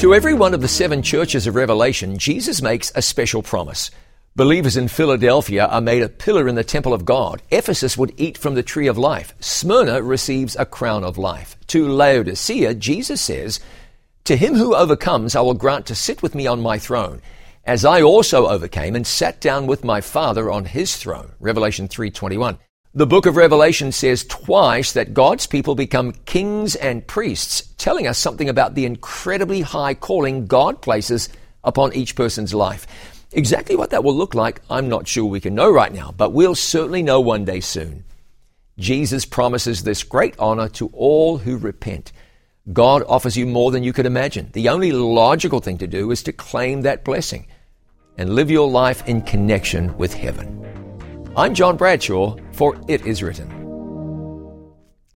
To every one of the seven churches of Revelation, Jesus makes a special promise. Believers in Philadelphia are made a pillar in the temple of God. Ephesus would eat from the tree of life. Smyrna receives a crown of life. To Laodicea, Jesus says, To him who overcomes, I will grant to sit with me on my throne, as I also overcame and sat down with my Father on his throne. Revelation 3:21. The book of Revelation says twice that God's people become kings and priests, telling us something about the incredibly high calling God places upon each person's life. Exactly what that will look like, I'm not sure we can know right now, but we'll certainly know one day soon. Jesus promises this great honor to all who repent. God offers you more than you could imagine. The only logical thing to do is to claim that blessing and live your life in connection with heaven. I'm John Bradshaw for It Is Written.